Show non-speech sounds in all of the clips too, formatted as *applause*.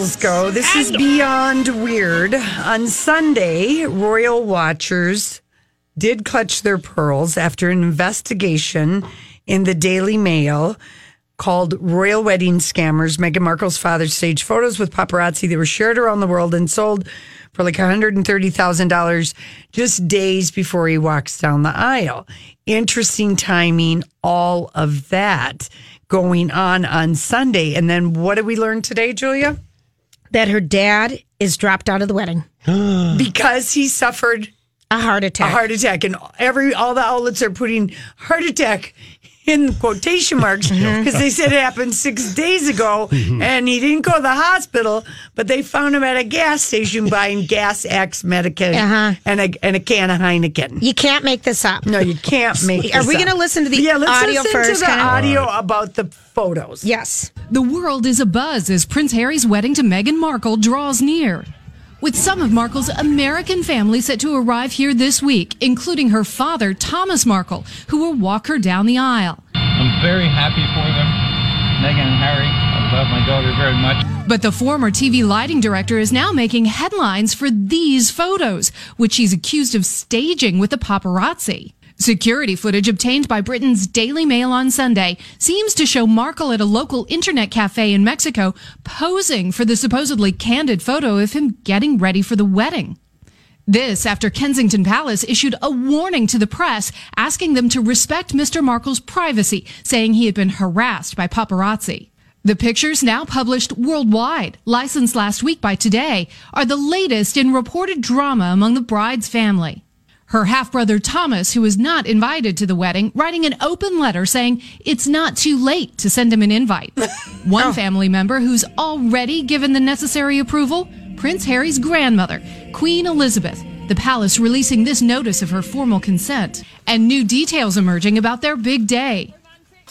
Go, this is beyond weird. On Sunday, royal watchers did clutch their pearls after an investigation in the Daily Mail called Royal Wedding Scammers. Meghan Markle's father staged photos with paparazzi that were shared around the world and sold for like $130,000 just days before he walks down the aisle. Interesting timing, all of that going on on Sunday. And then what did we learn today, Julia? That her dad is dropped out of the wedding. *gasps* Because he suffered A heart attack. a heart attack, and every all the outlets are putting heart attack in quotation marks *laughs* because they said it happened six days ago, and he didn't go to the hospital, but they found him at a gas station buying Gas X medication Uh-huh. and a and a can of Heineken. you can't make this up. No, you can't *laughs* make. Are this we gonna listen to the yeah, let's audio listen first, To the kinda? audio about the photos. Yes. The world is abuzz as Prince Harry's wedding to Meghan Markle draws near. With some of Markle's American family set to arrive here this week, including her father, Thomas Markle, who will walk her down the aisle. I'm very happy for them, Meghan and Harry. I love my daughter very much. But the former TV lighting director is now making headlines for these photos, which she's accused of staging with the paparazzi. Security footage obtained by Britain's Daily Mail on Sunday seems to show Markle at a local internet cafe in Mexico posing for the supposedly candid photo of him getting ready for the wedding. This after Kensington Palace issued a warning to the press asking them to respect Mr. Markle's privacy, saying he had been harassed by paparazzi. The pictures now published worldwide, licensed last week by Today, are the latest in reported drama among the bride's family. Her half brother Thomas, who was not invited to the wedding, writing an open letter saying it's not too late to send him an invite. *laughs* One oh. family member who's already given the necessary approval Prince Harry's grandmother, Queen Elizabeth. The palace releasing this notice of her formal consent, and new details emerging about their big day.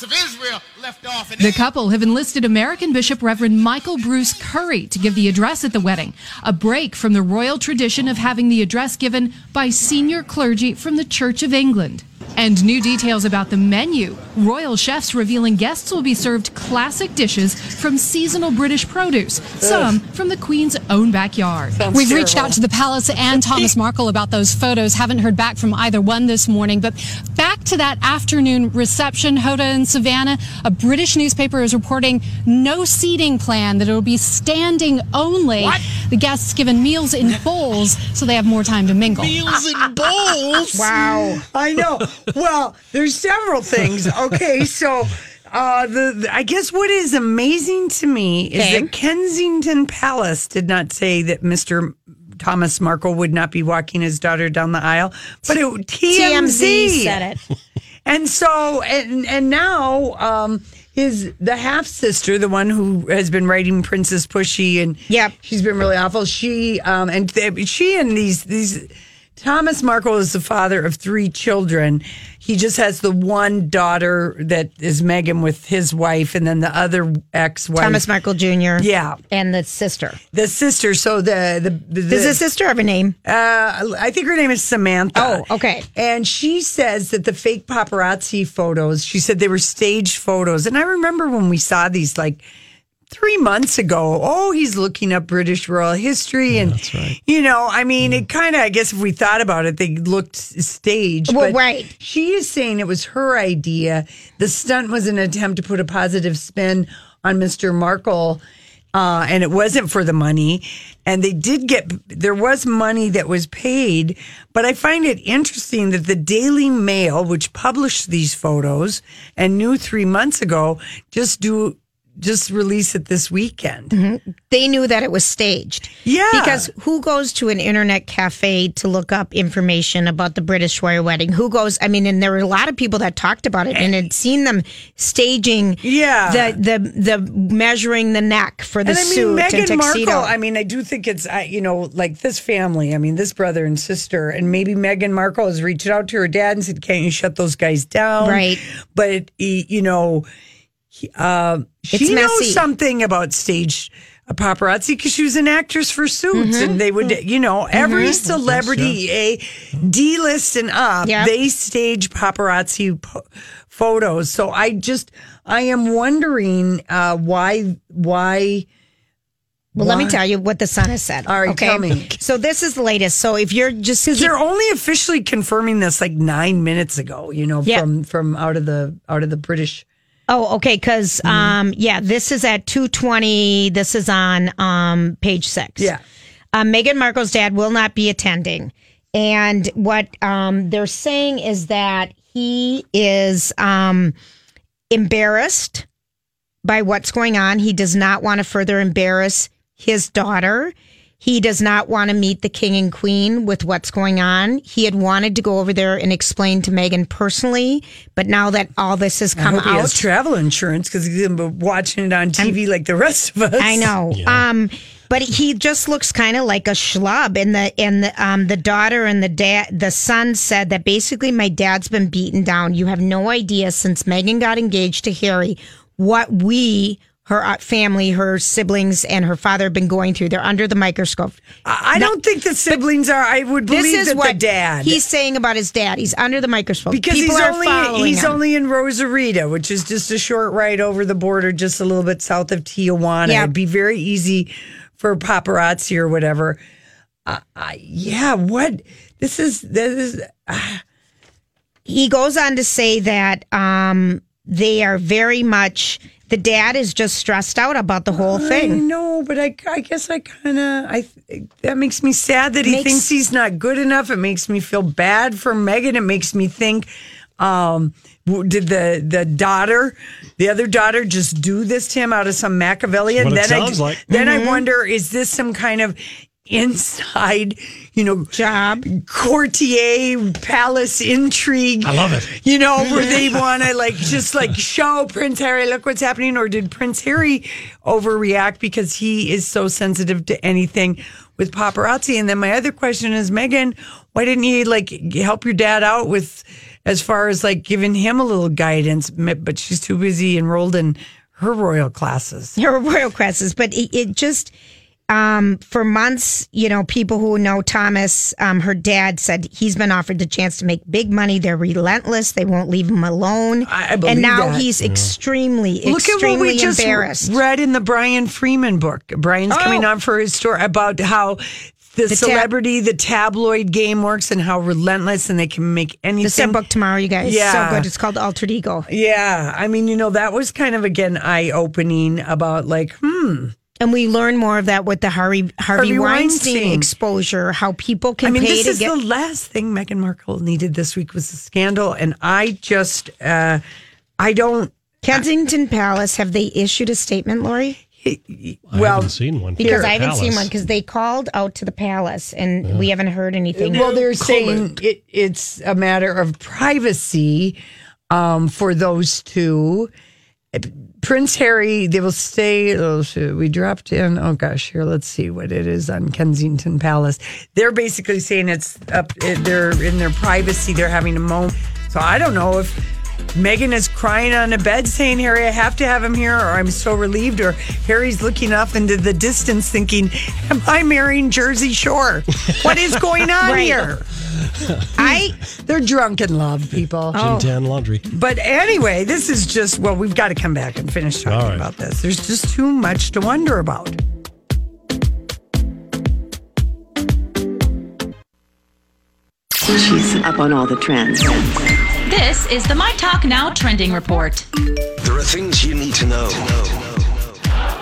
Of Israel left off. The couple have enlisted American Bishop Reverend Michael Bruce Curry to give the address at the wedding, a break from the royal tradition of having the address given by senior clergy from the Church of England. And new details about the menu. Royal chefs revealing guests will be served classic dishes from seasonal British produce, some from the Queen's own backyard. We've reached out to the palace and Thomas *laughs* Markle about those photos. Haven't heard back from either one this morning. But back to that afternoon reception, Hoda and Savannah. A British newspaper is reporting no seating plan, that it will be standing only. The guests given meals in bowls so they have more time to mingle. meals in bowls. *laughs* Wow. I know. Well, there's several things. Okay, so uh, the, the- I guess what is amazing to me is Okay. that Kensington Palace did not say that Mr. Thomas Markle would not be walking his daughter down the aisle, but it TMZ, TMZ said it. *laughs* And so, and and now, um, his the half sister, the one who has been writing Princess Pushy, and Yep. she's been really awful. She um, and they, she and these these Thomas Markle is the father of three children. He just has the one daughter that is Meghan with his wife, and then the other ex-wife, Thomas Michael Jr. Yeah. And the sister. the sister. So the the, the Does the sister have a name? Uh, I think her name is Samantha. Oh, okay. And she says that the fake paparazzi photos, she said they were staged photos. And I remember when we saw these like three months ago. Oh, he's looking up British royal history. And, you know, I mean, it kind of, I guess if we thought about it, they looked staged. Well, but right. She is saying it was her idea. The stunt was an attempt to put a positive spin on Mr. Markle. Uh, and it wasn't for the money. And they did get, there was money that was paid. But I find it interesting that the Daily Mail, which published these photos and knew three months ago, just do, just release it this weekend. Mm-hmm. They knew that it was staged. Yeah. Because who goes to an internet cafe to look up information about the British royal wedding? Who goes? I mean, and there were a lot of people that talked about it and had seen them staging. Yeah. The the the measuring the neck for the and I mean, suit Meghan and tuxedo. Markle. I mean, I do think it's I- you know like this family. I mean, this brother and sister, and maybe Meghan Markle has reached out to her dad and said, "Can't you shut those guys down?" Right. But you know, he, uh, she knows something about stage paparazzi because she was an actress for Suits, Mm-hmm. and they would, you know, every celebrity, a D list and up, Yep. they stage paparazzi po- photos. So I just, I am wondering uh, why, why. well, let me tell you what the Sun has said. All right, okay? tell me. So this is the latest. So if you're just Because they're only officially confirming this like nine minutes ago, you know, Yeah. from from out of the out of the British. Oh, okay. Because Mm-hmm. um, yeah, this is at two twenty. This is on um page six. Yeah. um, Meghan Markle's dad will not be attending, and what um they're saying is that he is um embarrassed by what's going on. He does not want to further embarrass his daughter. He does not want to meet the king and queen with what's going on. He had wanted to go over there and explain to Meghan personally, but now that all this has I come hope he has travel insurance because he's gonna be watching it on TV like the rest of us. I know. Um, but he just looks kind of like a schlub. And the and the um the daughter and the dad, the son said that basically my dad's been beaten down. You have no idea since Meghan got engaged to Harry what we. Her uh, family, her siblings, and her father have been going through. They're under the microscope. I, I don't think the siblings are. I would believe This is that what the dad. he's saying about his dad. He's under the microscope because People he's only he's him. only in Rosarito, which is just a short ride over the border, just a little bit south of Tijuana. Yeah. It'd be very easy for paparazzi or whatever. Uh, uh, yeah, what this is this is he goes on to say that um, they are very much the dad is just stressed out about the whole I thing. know, but I, I guess I kind of I that makes me sad that he Makes- thinks he's not good enough. It makes me feel bad for Meghan. It makes me think, um, did the the daughter, the other daughter, just do this to him out of some Machiavellian? What it then sounds I, like. Then Mm-hmm. I wonder, is this some kind of inside, you know, Job. courtier palace intrigue? I love it. You know, where they want to like just like show Prince Harry, look what's happening, or did Prince Harry overreact because he is so sensitive to anything with paparazzi? And then my other question is, Meghan, why didn't you like help your dad out with as far as like giving him a little guidance? But she's too busy enrolled in her royal classes. her royal classes. but it, it just um, for months, you know, people who know Thomas, um, her dad said he's been offered the chance to make big money. They're relentless. They won't leave him alone. I- I believe and now that. he's extremely, Look at what extremely we just embarrassed. read in the Brian Freeman book. Brian's Oh. coming on for his story about how the, tab- celebrity, the tabloid game works, and how relentless, and they can make anything. This is our book tomorrow, you guys. Yeah. So good. It's called Alter Ego. Yeah, I mean, you know, that was kind of again eye opening about like, hmm. And we learn more of that with the Harvey, Harvey, Harvey Weinstein, Weinstein. exposure, how people can I mean, pay this to is get. the last thing Meghan Markle needed this week was a scandal, and I just, uh I don't. Kensington Palace, have they issued a statement, Lori? I Well, haven't seen one. Because I haven't seen one because they called out to the palace and we haven't heard anything. Well, they're saying it, it's a matter of privacy um, for those two. Prince Harry, they will stay. Oh, we dropped in. Oh gosh, here, let's see what it is on Kensington Palace. They're basically saying it's up. They're in their privacy. They're having a moment. So I don't know if Meghan is crying on a bed saying, Harry, I have to have him here, or I'm so relieved, or Harry's looking off into the distance thinking, Am I marrying Jersey Shore? What is going on *laughs* Right. here? *laughs* I They're drunk in love, people. Gin oh. tan laundry. But anyway, this is just, well, we've got to come back and finish talking All right. about this. There's just too much to wonder about. She's up on all the trends. This is the My Talk Now trending report. There are things you need to know.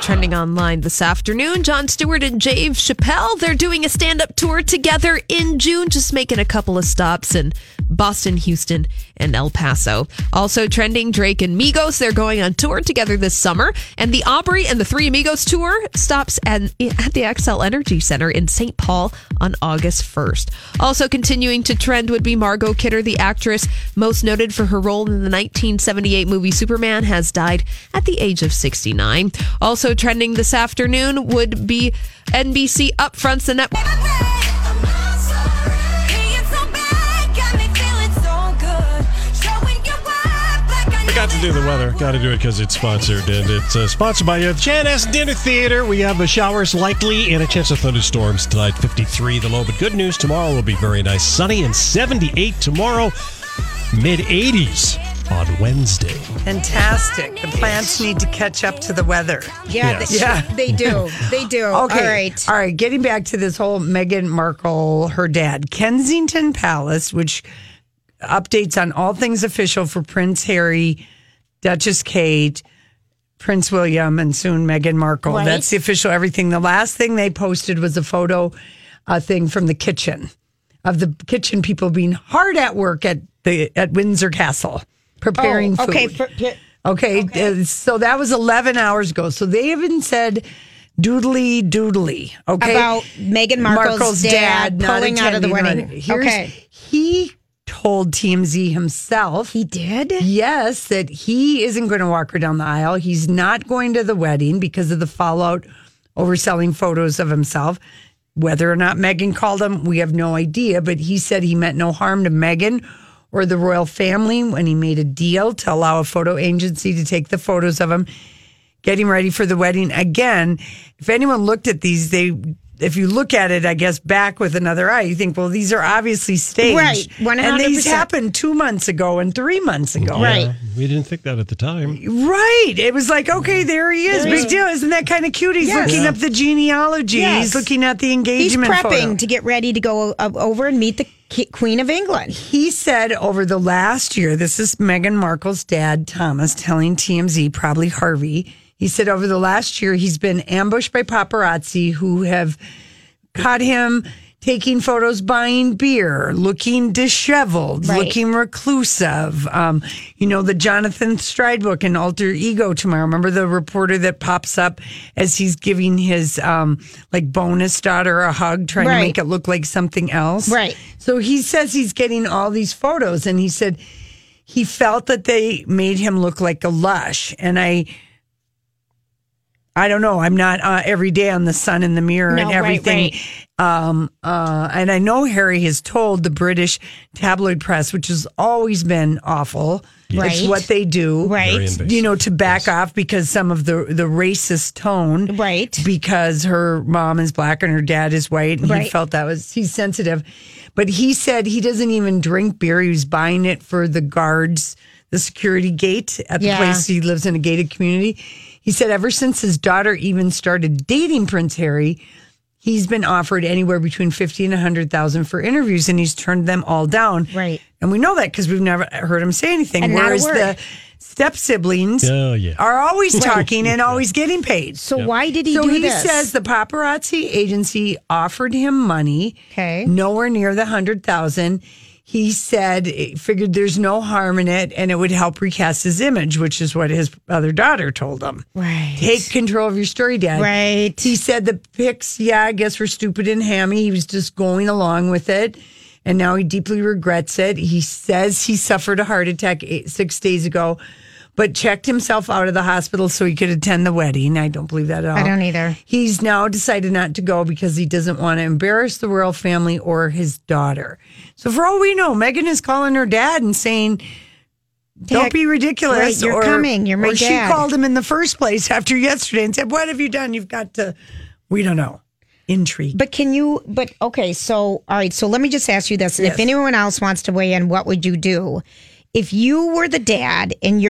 Trending online this afternoon, Jon Stewart and Dave Chappelle, they're doing a stand-up tour together in June, just making a couple of stops in Boston, Houston, and El Paso. Also trending, Drake and Migos, they're going on tour together this summer. And the Aubrey and the Three Amigos tour stops at, at the Xcel Energy Center in St. Paul on August 1st. Also continuing to trend would be Margot Kidder, the actress most noted for her role in the 1978 movie Superman, has died at the age of 69. Also trending this afternoon would be NBC upfronts the network. Forgot to do the weather. Got to do it because it's sponsored. And it's uh, sponsored by uh, Janus Dinner Theater. We have showers likely and a chance of thunderstorms tonight. 53 the low, but good news. Tomorrow will be very nice. Sunny and 78 tomorrow. Mid 80s on Wednesday. Fantastic. The plants need to catch up to the weather. yeah, Yes. they, Yeah. they do. They do. *laughs* Okay. All right. All right. Getting back to this whole Meghan Markle, her dad, Kensington Palace, which updates on all things official for Prince Harry, Duchess Kate, Prince William, and soon Meghan Markle. Right. That's the official everything. The last thing they posted was a photo uh, thing from the kitchen of the kitchen people being hard at work at the at Windsor Castle preparing Oh, food. okay. for- for- Okay, uh, so that was 11 hours ago. So they even said doodly doodly. Okay. About Meghan Markle's dad not pulling out of the wedding. Here's- Okay. He told TMZ himself. he did? Yes, that he isn't going to walk her down the aisle. He's not going to the wedding because of the fallout over selling photos of himself. Whether or not Meghan called him, we have no idea. But he said he meant no harm to Meghan or the royal family when he made a deal to allow a photo agency to take the photos of him getting ready for the wedding. Again, if anyone looked at these, they if you look at it, I guess back with another eye, you think, well, these are obviously staged, Right, And these happened two months ago and three months ago, Right. Yeah, we didn't think that at the time. Right. It was like, okay, there he is. Big deal. Isn't that kind of cute? He's Yes. looking Yeah. up the genealogy. Yes. He's looking at the engagement, He's prepping photo. to get ready to go uh, over and meet the Queen of England. He said over the last year, this is Meghan Markle's dad, Thomas, telling TMZ, probably Harvey. He said over the last year, he's been ambushed by paparazzi who have caught him taking photos, buying beer, looking disheveled, Right. looking reclusive. Um, you know, the Jonathan Stride book and Alter Ego tomorrow. Remember the reporter that pops up as he's giving his um, like bonus daughter a hug, trying to make it look like something else. Right. So he says he's getting all these photos, and he said he felt that they made him look like a lush. And I, I don't know. I'm not uh, every day on the sun in the mirror No, and right, everything. Um, uh, and I know Harry has told the British tabloid press, which has always been awful. It's Right. what they do, Right. You know, to back off because some of the the racist tone, Right. Because her mom is black and her dad is white, and he felt that was he's sensitive. But he said he doesn't even drink beer. He was buying it for the guards, the security gate at the Yeah. place he lives in a gated community. He said ever since his daughter even started dating Prince Harry, he's been offered anywhere between fifty and a hundred thousand for interviews, and he's turned them all down. Right. and we know that because we've never heard him say anything. And Whereas the step siblings Oh, yeah. are always talking and always getting paid. So why did he so do he this? says the paparazzi agency offered him money. Okay. Nowhere near the hundred thousand. He said figured there's no harm in it and it would help recast his image, which is what his other daughter told him. Right. Take control of your story, Dad. Right. He said the pics, yeah, I guess were stupid and hammy. He was just going along with it. And now he deeply regrets it. He says he suffered a heart attack eight, six days ago, but checked himself out of the hospital so he could attend the wedding. I don't believe that at all. I don't either. He's now decided not to go because he doesn't want to embarrass the royal family or his daughter. So for all we know, Meghan is calling her dad and saying, "Don't be ridiculous." right, you're coming. You're my or she called him in the first place after yesterday and said, "What have you done? You've got to." We don't know. Intrigue. But can you? But okay, so all right. So let me just ask you this: and Yes. if anyone else wants to weigh in, what would you do if you were the dad and you're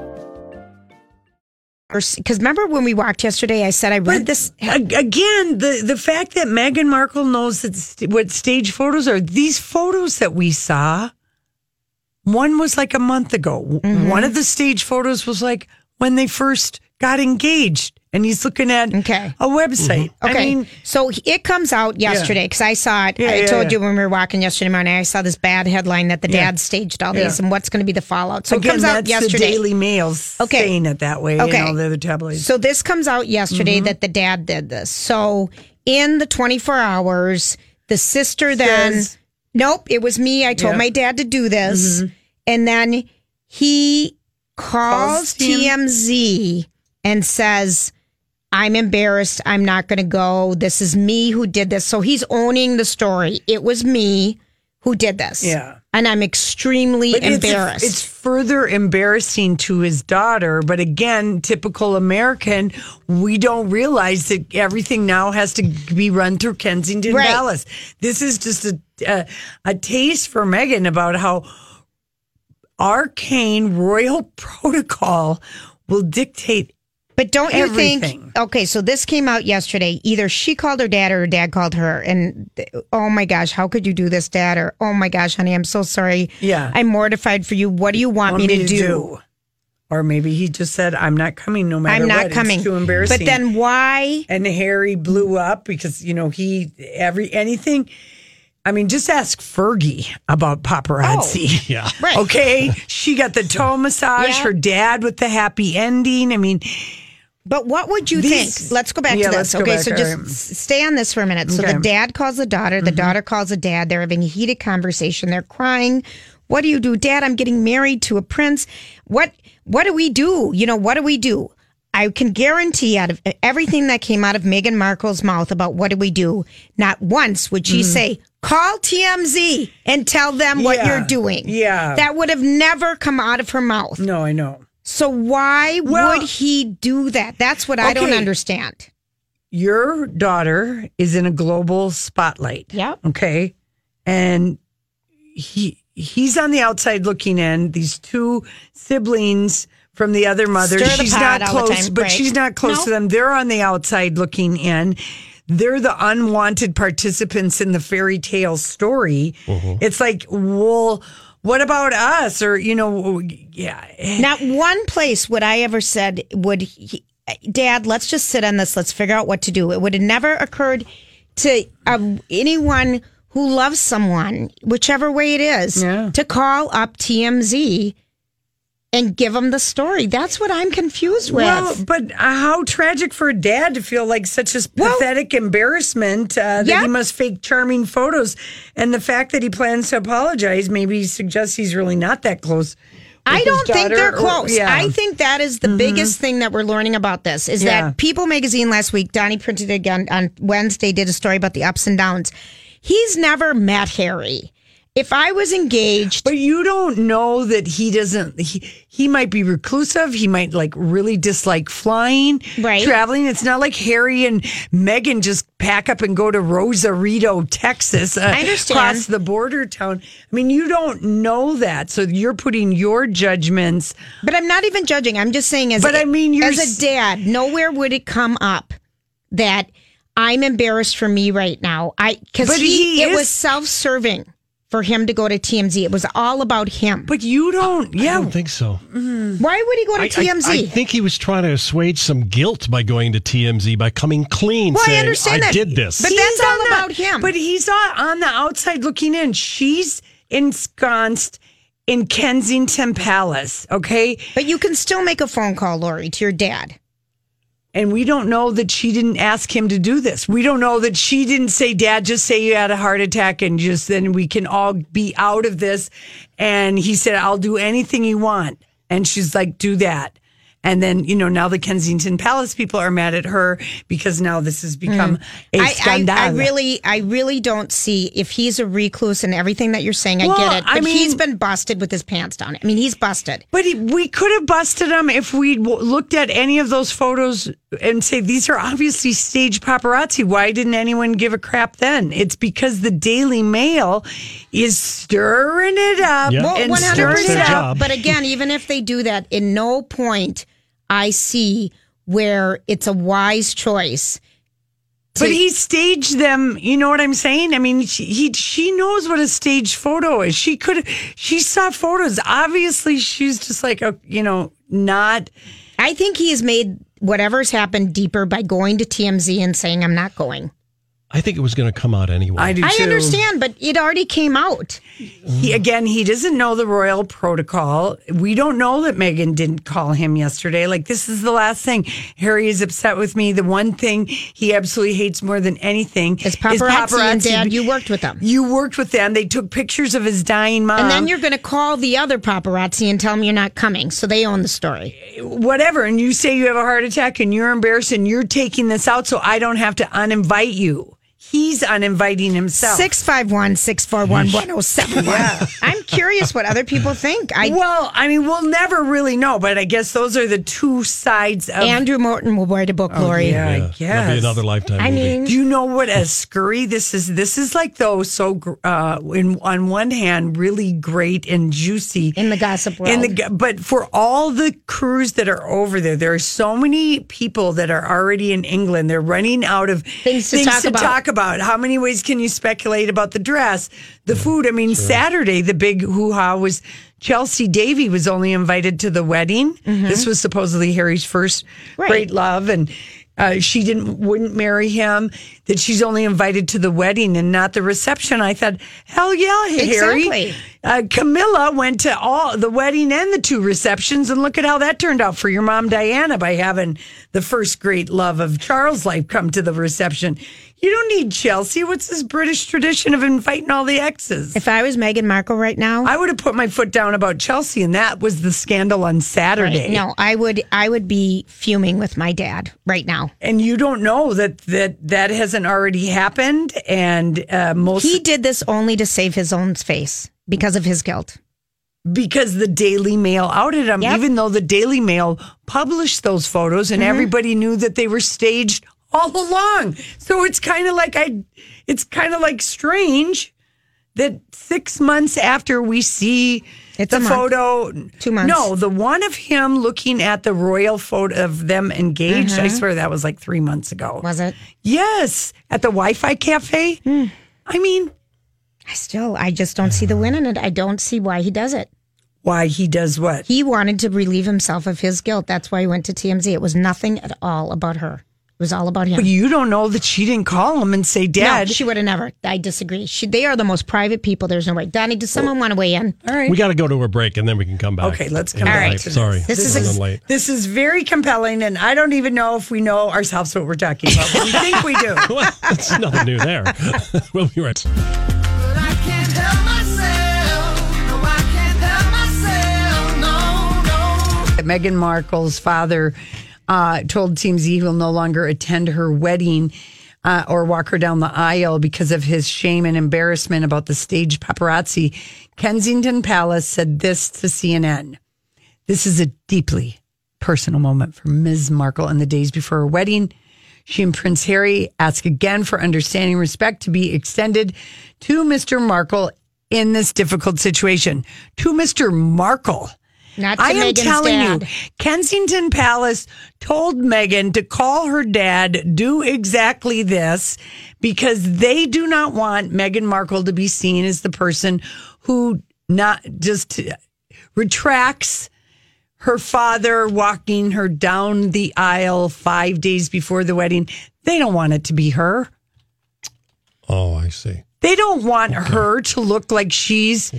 Because remember when we walked yesterday, I said I read But this. again, the the fact that Meghan Markle knows that st- what stage photos are, these photos that we saw, one was like a month ago. Mm-hmm. One of the stage photos was like when they first got engaged, and he's looking at Okay. a website. Okay, I mean, so it comes out yesterday because I saw it. Yeah, I yeah, told yeah. you when we were walking yesterday morning. I saw this bad headline that the Yeah. dad staged all these and what's going to be the fallout. So again, it comes out yesterday. the Daily Mail's Okay. saying it that way. Okay. all the other tabloids. So this comes out yesterday Mm-hmm. that the dad did this. So in the 24 hours, the sister then, Says- nope, it was me. I told Yeah. my dad to do this. Mm-hmm. And then he calls Calls TM TMZ and says, I'm embarrassed. I'm not going to go. This is me who did this. So he's owning the story. It was me who did this. Yeah. And I'm extremely But it's- embarrassed. It's, further embarrassing to his daughter. But again, typical American, we don't realize that everything now has to be run through Kensington Right. Palace. This is just a, a a taste for Meghan about how arcane royal *laughs* protocol will dictate. But don't you Everything. think? Okay, so this came out yesterday. Either she called her dad or her dad called her, and oh my gosh, how could you do this, dad? Or oh my gosh, honey, I'm so sorry. Yeah. I'm mortified for you. What do you want, want me, to, do? Or maybe he just said, "I'm not coming, no matter I'm not what. It's coming. too embarrassing." But then why? and Harry blew up because you know he every anything. I mean, just ask Fergie about paparazzi. Oh, yeah. Right. Okay, she got the toe massage. Yeah. Her dad with the happy ending. I mean, But what would you These- think? Let's go back Yeah, to this. Okay, back. so just right. stay on this for a minute. So Okay. the dad calls the daughter, the mm-hmm. daughter calls the dad. They're having a heated conversation. They're crying. What do you do, Dad? I'm getting married to a prince. What What do we do? You know, what do we do? I can guarantee out of everything that came out of Meghan Markle's mouth about what do we do, not once would she mm. say, call TMZ and tell them what Yeah. you're doing. Yeah. That would have never come out of her mouth. no, I know So why Well- would he do that? That's what I don't understand. your daughter is in a global spotlight. Yep. Okay, and he he's on the outside looking in. These two siblings from the other mother. Stir the she's not close, but right. she's not close No. to them. They're on the outside looking in. They're the unwanted participants in the fairy tale story. Mm-hmm. It's like, well, what about us? Or you know, yeah, Not one place would I ever said would he, Dad, let's just sit on this. Let's figure out what to do. It would have never occurred to um, anyone who loves someone, whichever way it is, Yeah. to call up TMZ and give them the story. That's what I'm confused with. Well, but how tragic for a dad to feel like such a pathetic embarrassment uh, that Yeah. he must fake charming photos, and the fact that he plans to apologize maybe suggests he's really not that close. I don't think they're or- close. yeah. I think that is the biggest thing that we're learning about this is Yeah. that People magazine last week, Donnie printed again on Wednesday, did a story about the ups and downs. He's never met Harry. If I was engaged, But you don't know that he doesn't. He he might be reclusive. He might like really dislike flying, Right. Traveling. It's not like Harry and Meghan just pack up and go to Rosarito, Texas, uh, I understand. across the border town. I mean, you don't know that, so you're putting your judgments. but I'm not even judging. I'm just saying, as But a, I mean, you're as a dad, nowhere would it come up that I'm embarrassed for me right now. I because But he, he it is- was self serving for him to go to TMZ. It was all about him. But you don't. Yeah, I Yeah. don't think so. Mm-hmm. Why would he go to I, I- TMZ? I think he was trying to assuage some guilt by going to TMZ by coming clean, Well, I saying, understand that, did this." but He's that's all on the- about him. But he's on, on the outside looking in. She's ensconced in Kensington Palace. Okay. But you can still make a phone call, Lori, to your dad. And we don't know that she didn't ask him to do this. We don't know that she didn't say, Dad, just say you had a heart attack and just then we can all be out of this. And he said, I'll do anything you want. And she's like, do that. And then, you know, now the Kensington Palace people are mad at her because now this has become a Mm. I, scandal. I, I really, I really don't see if he's a recluse and everything that you're saying. I Well, get it, I but he's mean- been busted with his pants down. I mean, he's busted. But he, we could have busted him if we looked at any of those photos and say these are obviously staged paparazzi. Why didn't anyone give a crap then? It's because the Daily Mail is stirring it up Yeah. Well, and one hundred stirring That's it up. job. But again, even if they do that, in no point I see where it's a wise choice. But he staged them. You know what I'm saying? I mean, she, he she knows what a staged photo is. She could she saw photos. Obviously, she's just like a you know not. I think he has made whatever's happened deeper by going to TMZ and saying, "I'm not going." I think it was going to come out anyway. I do I too. understand, but it already came out. He, again, he doesn't know the royal protocol. We don't know that Meghan didn't call him yesterday. Like, this is the last thing. Harry is upset with me. The one thing he absolutely hates more than anything is paparazzi, and Dad, you worked with them. You worked with them. They took pictures of his dying mom. And then you're going to call the other paparazzi and tell them you're not coming. So they own the story. whatever. And you say you have a heart attack and you're embarrassed and you're taking this out so I don't have to uninvite you. He's uninviting himself. 651 641 1071. I'm curious what other people think. I well, I mean, we'll never really know, but I guess those are the two sides of Andrew Morton will write a book, Lori. yeah, I Yeah, guess. That'll be another lifetime I movie. mean, Do you know what a scurry this is? This is like though so uh, in on one hand really great and juicy in the gossip world. in the but for all the crews that are over there, there are so many people that are already in England. They're running out of Things to talk about. talk about. How many ways can you speculate about the dress, the food? I mean, Saturday the big hoo ha was. Chelsy Davy was only invited to the wedding. This was supposedly Harry's first Right. great love, and uh, she didn't wouldn't marry him. That she's only invited to the wedding and not the reception. I thought, hell yeah, Harry. Exactly. Uh, Camilla went to all the wedding and the two receptions, and look at how that turned out for your mom, Diana, by having the first great love of Charles' life come to the reception. You don't need Chelsy. What's this British tradition of inviting all the exes? if I was Meghan Markle right now, I would have put my foot down about Chelsea, and that was the scandal on Saturday. no, I would I would be fuming with my dad right now. and you don't know that that that hasn't already happened, and uh, most He did this only to save his own face because of his guilt. because the Daily Mail outed him, Yep. even though the Daily Mail published those photos and everybody knew that they were staged all along. So it's kind of like I, it's kind of like strange that six months after we see It's the a photo, Two months. No, the one of him looking at the royal photo of them engaged. I uh-huh. swear that was like three months ago. Was it? Yes, at the Wi-Fi cafe. Hmm. I mean, I still I just don't see the win in it. I don't see why he does it. why he does what? He wanted to relieve himself of his guilt. That's why he went to TMZ. It was nothing at all about her. It was all about him. But you don't know that she didn't call him and say, no, "Dad." she would have never. I disagree. She, they are the most private people. There's no way. Donnie, does someone want to weigh in? All right. We got to go to a break and then we can come back. Okay, let's come Yeah, back right. Sorry, This is running late. This is very compelling, and I don't even know if we know ourselves what we're talking about. But we think we do. *laughs* Well, There's nothing new there. Well, *laughs* we'll be right. But I can't help myself. No, I can't help myself. No, no. Meghan Markle's father uh, told TMZ he will no longer attend her wedding. uh, or walk her down the aisle because of his shame and embarrassment about the stage paparazzi. Kensington Palace said this to CNN. This is a deeply personal moment for Ms. Markle in the days before her wedding. She and Prince Harry ask again for understanding and respect to be extended to Mr. Markle in this difficult situation. To Mr. Markle. Not to I am Meghan's telling dad. you, Kensington Palace told Meghan to call her dad, do exactly this, because they do not want Meghan Markle to be seen as the person who not just retracts her father walking her down the aisle five days before the wedding. They don't want it to be her. Oh, I see. They don't want her to look like she's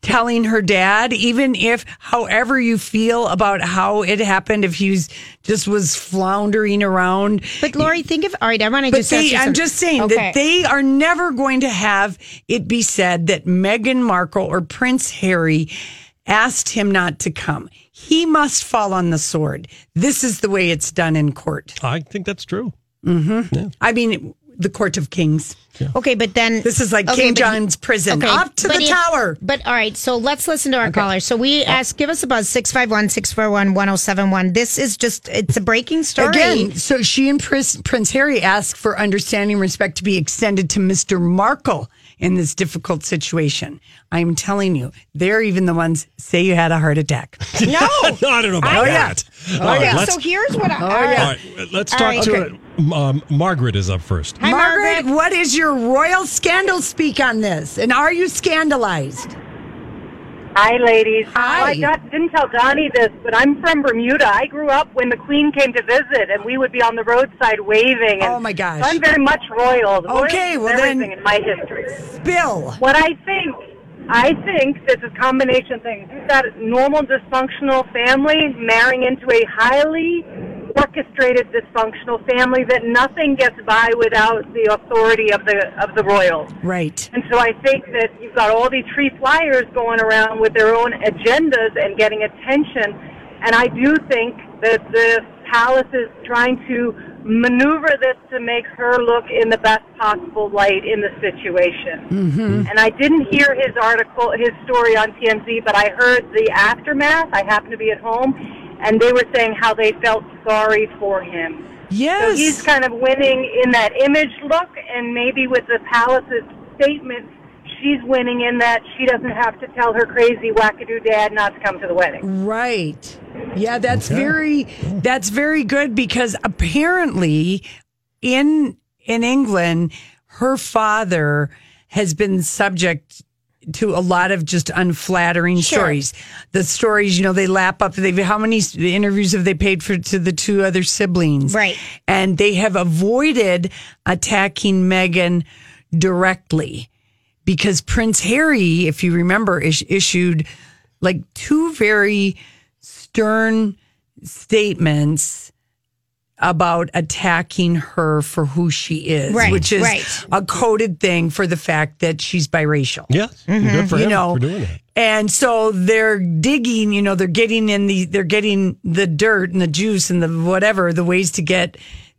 telling her dad, even if, however you feel about how it happened, if he's just was floundering around. But Lori, think of all right. I want to just they, I'm just saying Okay. that they are never going to have it be said that Meghan Markle or Prince Harry asked him not to come. He must fall on the sword. This is the way it's done in court. I think that's true. Mm-hmm. Yeah. I mean, the court of kings. Okay, but then This is like Okay, King but- John's prison. Up to but the if- tower. But all right, so let's listen to our caller. So we ask, give us a buzz 651 641 1071. This is just, it's a breaking story. Again, so she and Prince, Prince Harry asked for understanding and respect to be extended to Mr. Markle in this difficult situation. I'm telling you, they're even the ones say you had a heart attack. No, no, I don't know about Oh, yeah. Oh, All right, yeah. let's, so here's what I. Oh, yeah. all right, uh, let's talk right. to Okay. Um, Margaret is up first. Hi, Margaret, Margaret. what is your royal scandal speak on this? And are you scandalized? Hi, ladies. Hi. Oh, I got, didn't tell Donnie this, but I'm from Bermuda. I grew up when the Queen came to visit, and we would be on the roadside waving. And Oh, my gosh. so I'm very much royal. The Okay, royal well is then- in my history. Bill. What I think, I think this is a combination of things. You've got a normal dysfunctional family marrying into a highly orchestrated dysfunctional family that nothing gets by without the authority of the of the royals. Right. And so I think that you've got all these free flyers going around with their own agendas and getting attention. And I do think that the palace is trying to maneuver this to make her look in the best possible light in the situation. Mm-hmm. And I didn't hear his article, his story on TMZ, but I heard the aftermath. I happened to be at home, and they were saying how they felt sorry for him. Yes. So he's kind of winning in that image look, and maybe with the palace's statement, she's winning in that she doesn't have to tell her crazy wackadoo dad not to come to the wedding. Right. Yeah, that's Okay. very that's very good because apparently in in England her father has been subject to a lot of just unflattering Sure. stories. The stories, you know, they lap up. They've how many interviews have they paid for to the two other siblings? Right. and they have avoided attacking Meghan directly because Prince Harry, if you remember, is- issued like two very stern statements about attacking her for who she is, Right, which is right. a coded thing for the fact that she's biracial. Yes, Mm-hmm. good for You him know, for doing that. And so they're digging, you know, they're getting in the, they're getting the dirt and the juice and the whatever, the ways to get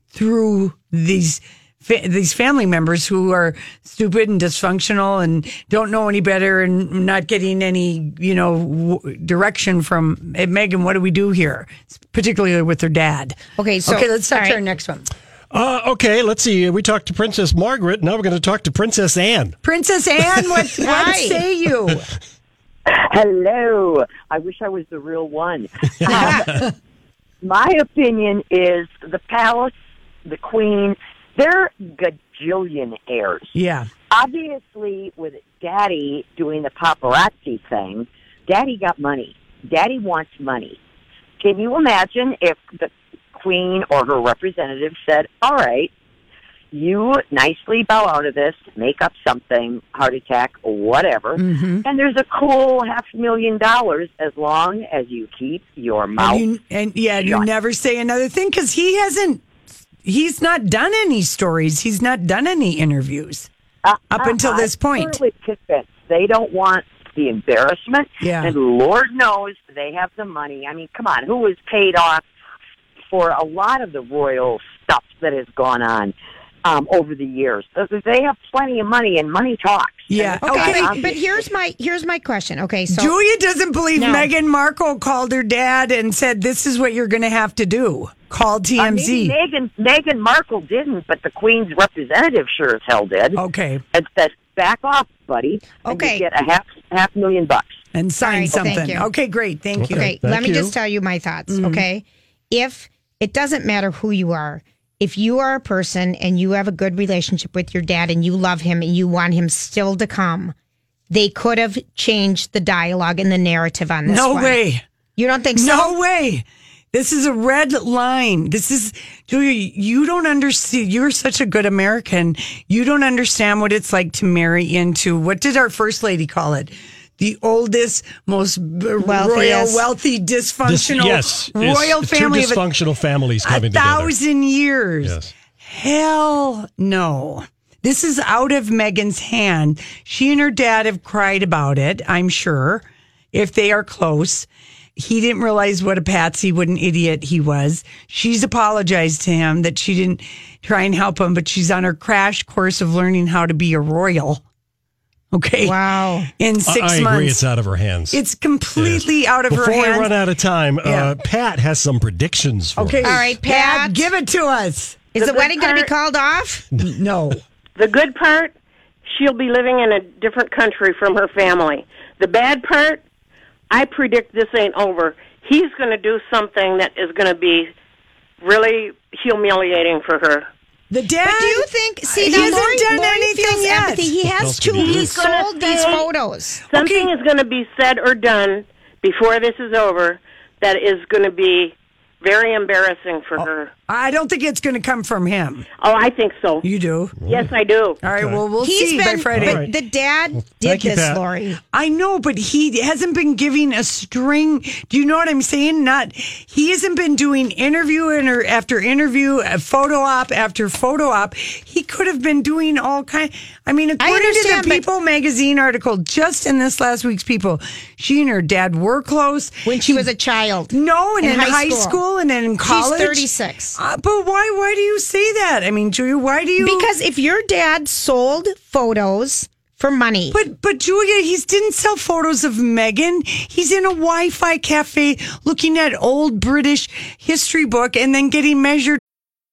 through these, fa- these family members who are stupid and dysfunctional and don't know any better and not getting any, you know, w- direction from hey, Meghan. What do we do here? Particularly with their dad. Okay, so- okay, let's talk all to our next one. Uh, okay, let's see. We talked to Princess Margaret. Now we're going to talk to Princess Anne. Princess Anne, what, *laughs* what Hi. say you? Hello. I wish I was the real one. *laughs* Um, my opinion is the palace, the queen, they're gajillionaires. Yeah. Obviously, with Daddy doing the paparazzi thing, Daddy got money. Daddy wants money. Can you imagine if the queen or her representative said, "All right, you nicely bow out of this, make up something, heart attack, whatever, Mm-hmm. and there's a cool half million dollars as long as you keep your mouth." And, you, and yeah, you never say another thing because he hasn't. He's not done any stories. He's not done any interviews up until Uh, this I'm point. convinced they don't want the embarrassment. Yeah. And Lord knows they have the money. I mean, come on, who was paid off for a lot of the royal stuff that has gone on? Um, over the years. They have plenty of money, and money talks. Yeah. And, Okay, um, but here's my here's my question. Okay, so Julia doesn't believe No. Meghan Markle called her dad and said, "This is what you're going to have to do." Called uh, maybe TMZ. Meghan Meghan Markle didn't, but the Queen's representative sure as hell did. Okay. And said, "Back off, buddy." Okay. you get a half half million bucks. and sign All right, thank something. you. Okay, great. Thank you. Okay, let me just tell you my thoughts. Mm-hmm. Okay. If it doesn't matter who you are, if you are a person and you have a good relationship with your dad and you love him and you want him still to come, they could have changed the dialogue and the narrative on this. No one. way. You don't think so? No way. This is a red line. This is Julia. You don't understand. You're such a good American. You don't understand what it's like to marry into what did our first lady call it? The oldest, most b- royal, Wealthiest. wealthy, This, dysfunctional yes, royal family Two of a, dysfunctional families a coming together. thousand years. Yes. Hell no. This is out of Meghan's hand. She and her dad have cried about it, I'm sure, if they are close. He didn't realize what a patsy, what an idiot he was. She's apologized to him that she didn't try and help him, but she's on her crash course of learning how to be a royal. Okay. Wow. In I- six I, agree. months. It's out of her hands. It's completely out of Before her hands. Before we run out of time, Yeah. uh, Pat has some predictions for Okay. us. All right, Pat. give it to us. Is the, The good wedding going to be part- called off? *laughs* No. The good part, she'll be living in a different country from her family. The bad part, I predict this ain't over. He's going to do something that is going to be really humiliating for her. The dad. But do you think? See, he hasn't Lori, done Lori anything feels yet. empathy. He has to. he do? He He's gonna sold these photos. Something is going to be said or done before this is over that is going to be very embarrassing for oh. her. I don't think it's going to come from him. Oh, I think so. You do? Yes, I do. All right. Well, we'll He's see been, by Friday. but the dad did thank you, this, Pat. Lori. I know, but he hasn't been giving a string. Do you know what I'm saying? Not he hasn't been doing interview inter, after interview, uh, photo op after photo op. He could have been doing all kind. I mean, according to understand, the but- People magazine article, just in this last week's People, she and her dad were close When she was a child. No, and In in, high high, school. school. and then in college. 36. Uh, but why? Why do you say that? I mean, Julia, why do you? Because if your dad sold photos for money, But but Julia, he didn't sell photos of Meghan. He's in a Wi-Fi cafe looking at old British history book and then getting measured.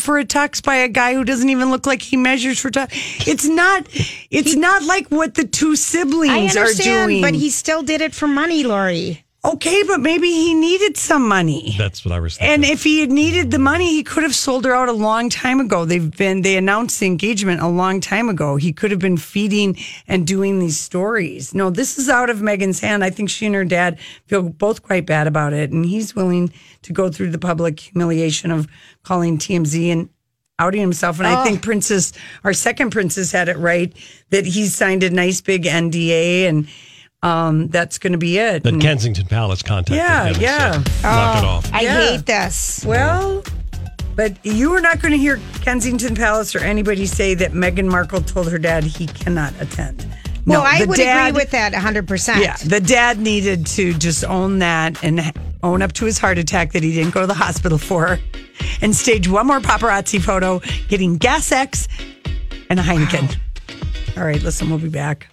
For a tux by a guy who doesn't even look like he measures for tux. It's not. It's not like what the two I siblings are doing. but he still did it for money, Lori. Okay, but maybe he needed some money. That's what I was thinking. And if he had needed the money, he could have sold her out a long time ago. They've been they announced the engagement a long time ago. He could have been feeding and doing these stories. No, this is out of Meghan's hand. I think she and her dad feel both quite bad about it, and he's willing to go through the public humiliation of calling TMZ and outing himself. And I Oh. think Princess, our second princess, had it right that he signed a nice big NDA and. Um, that's going to be it. The And- Kensington Palace contacted Yeah, him and yeah. said, knock it Oh, off. I Yeah. hate this. Well, but you are not going to hear Kensington Palace or anybody say that Meghan Markle told her dad he cannot attend. Well, I would dad- agree with that 100%. Yeah, the dad needed to just own that and own up to his heart attack that he didn't go to the hospital for and stage one more paparazzi photo getting Gas X and a Heineken. All right, listen, we'll be back.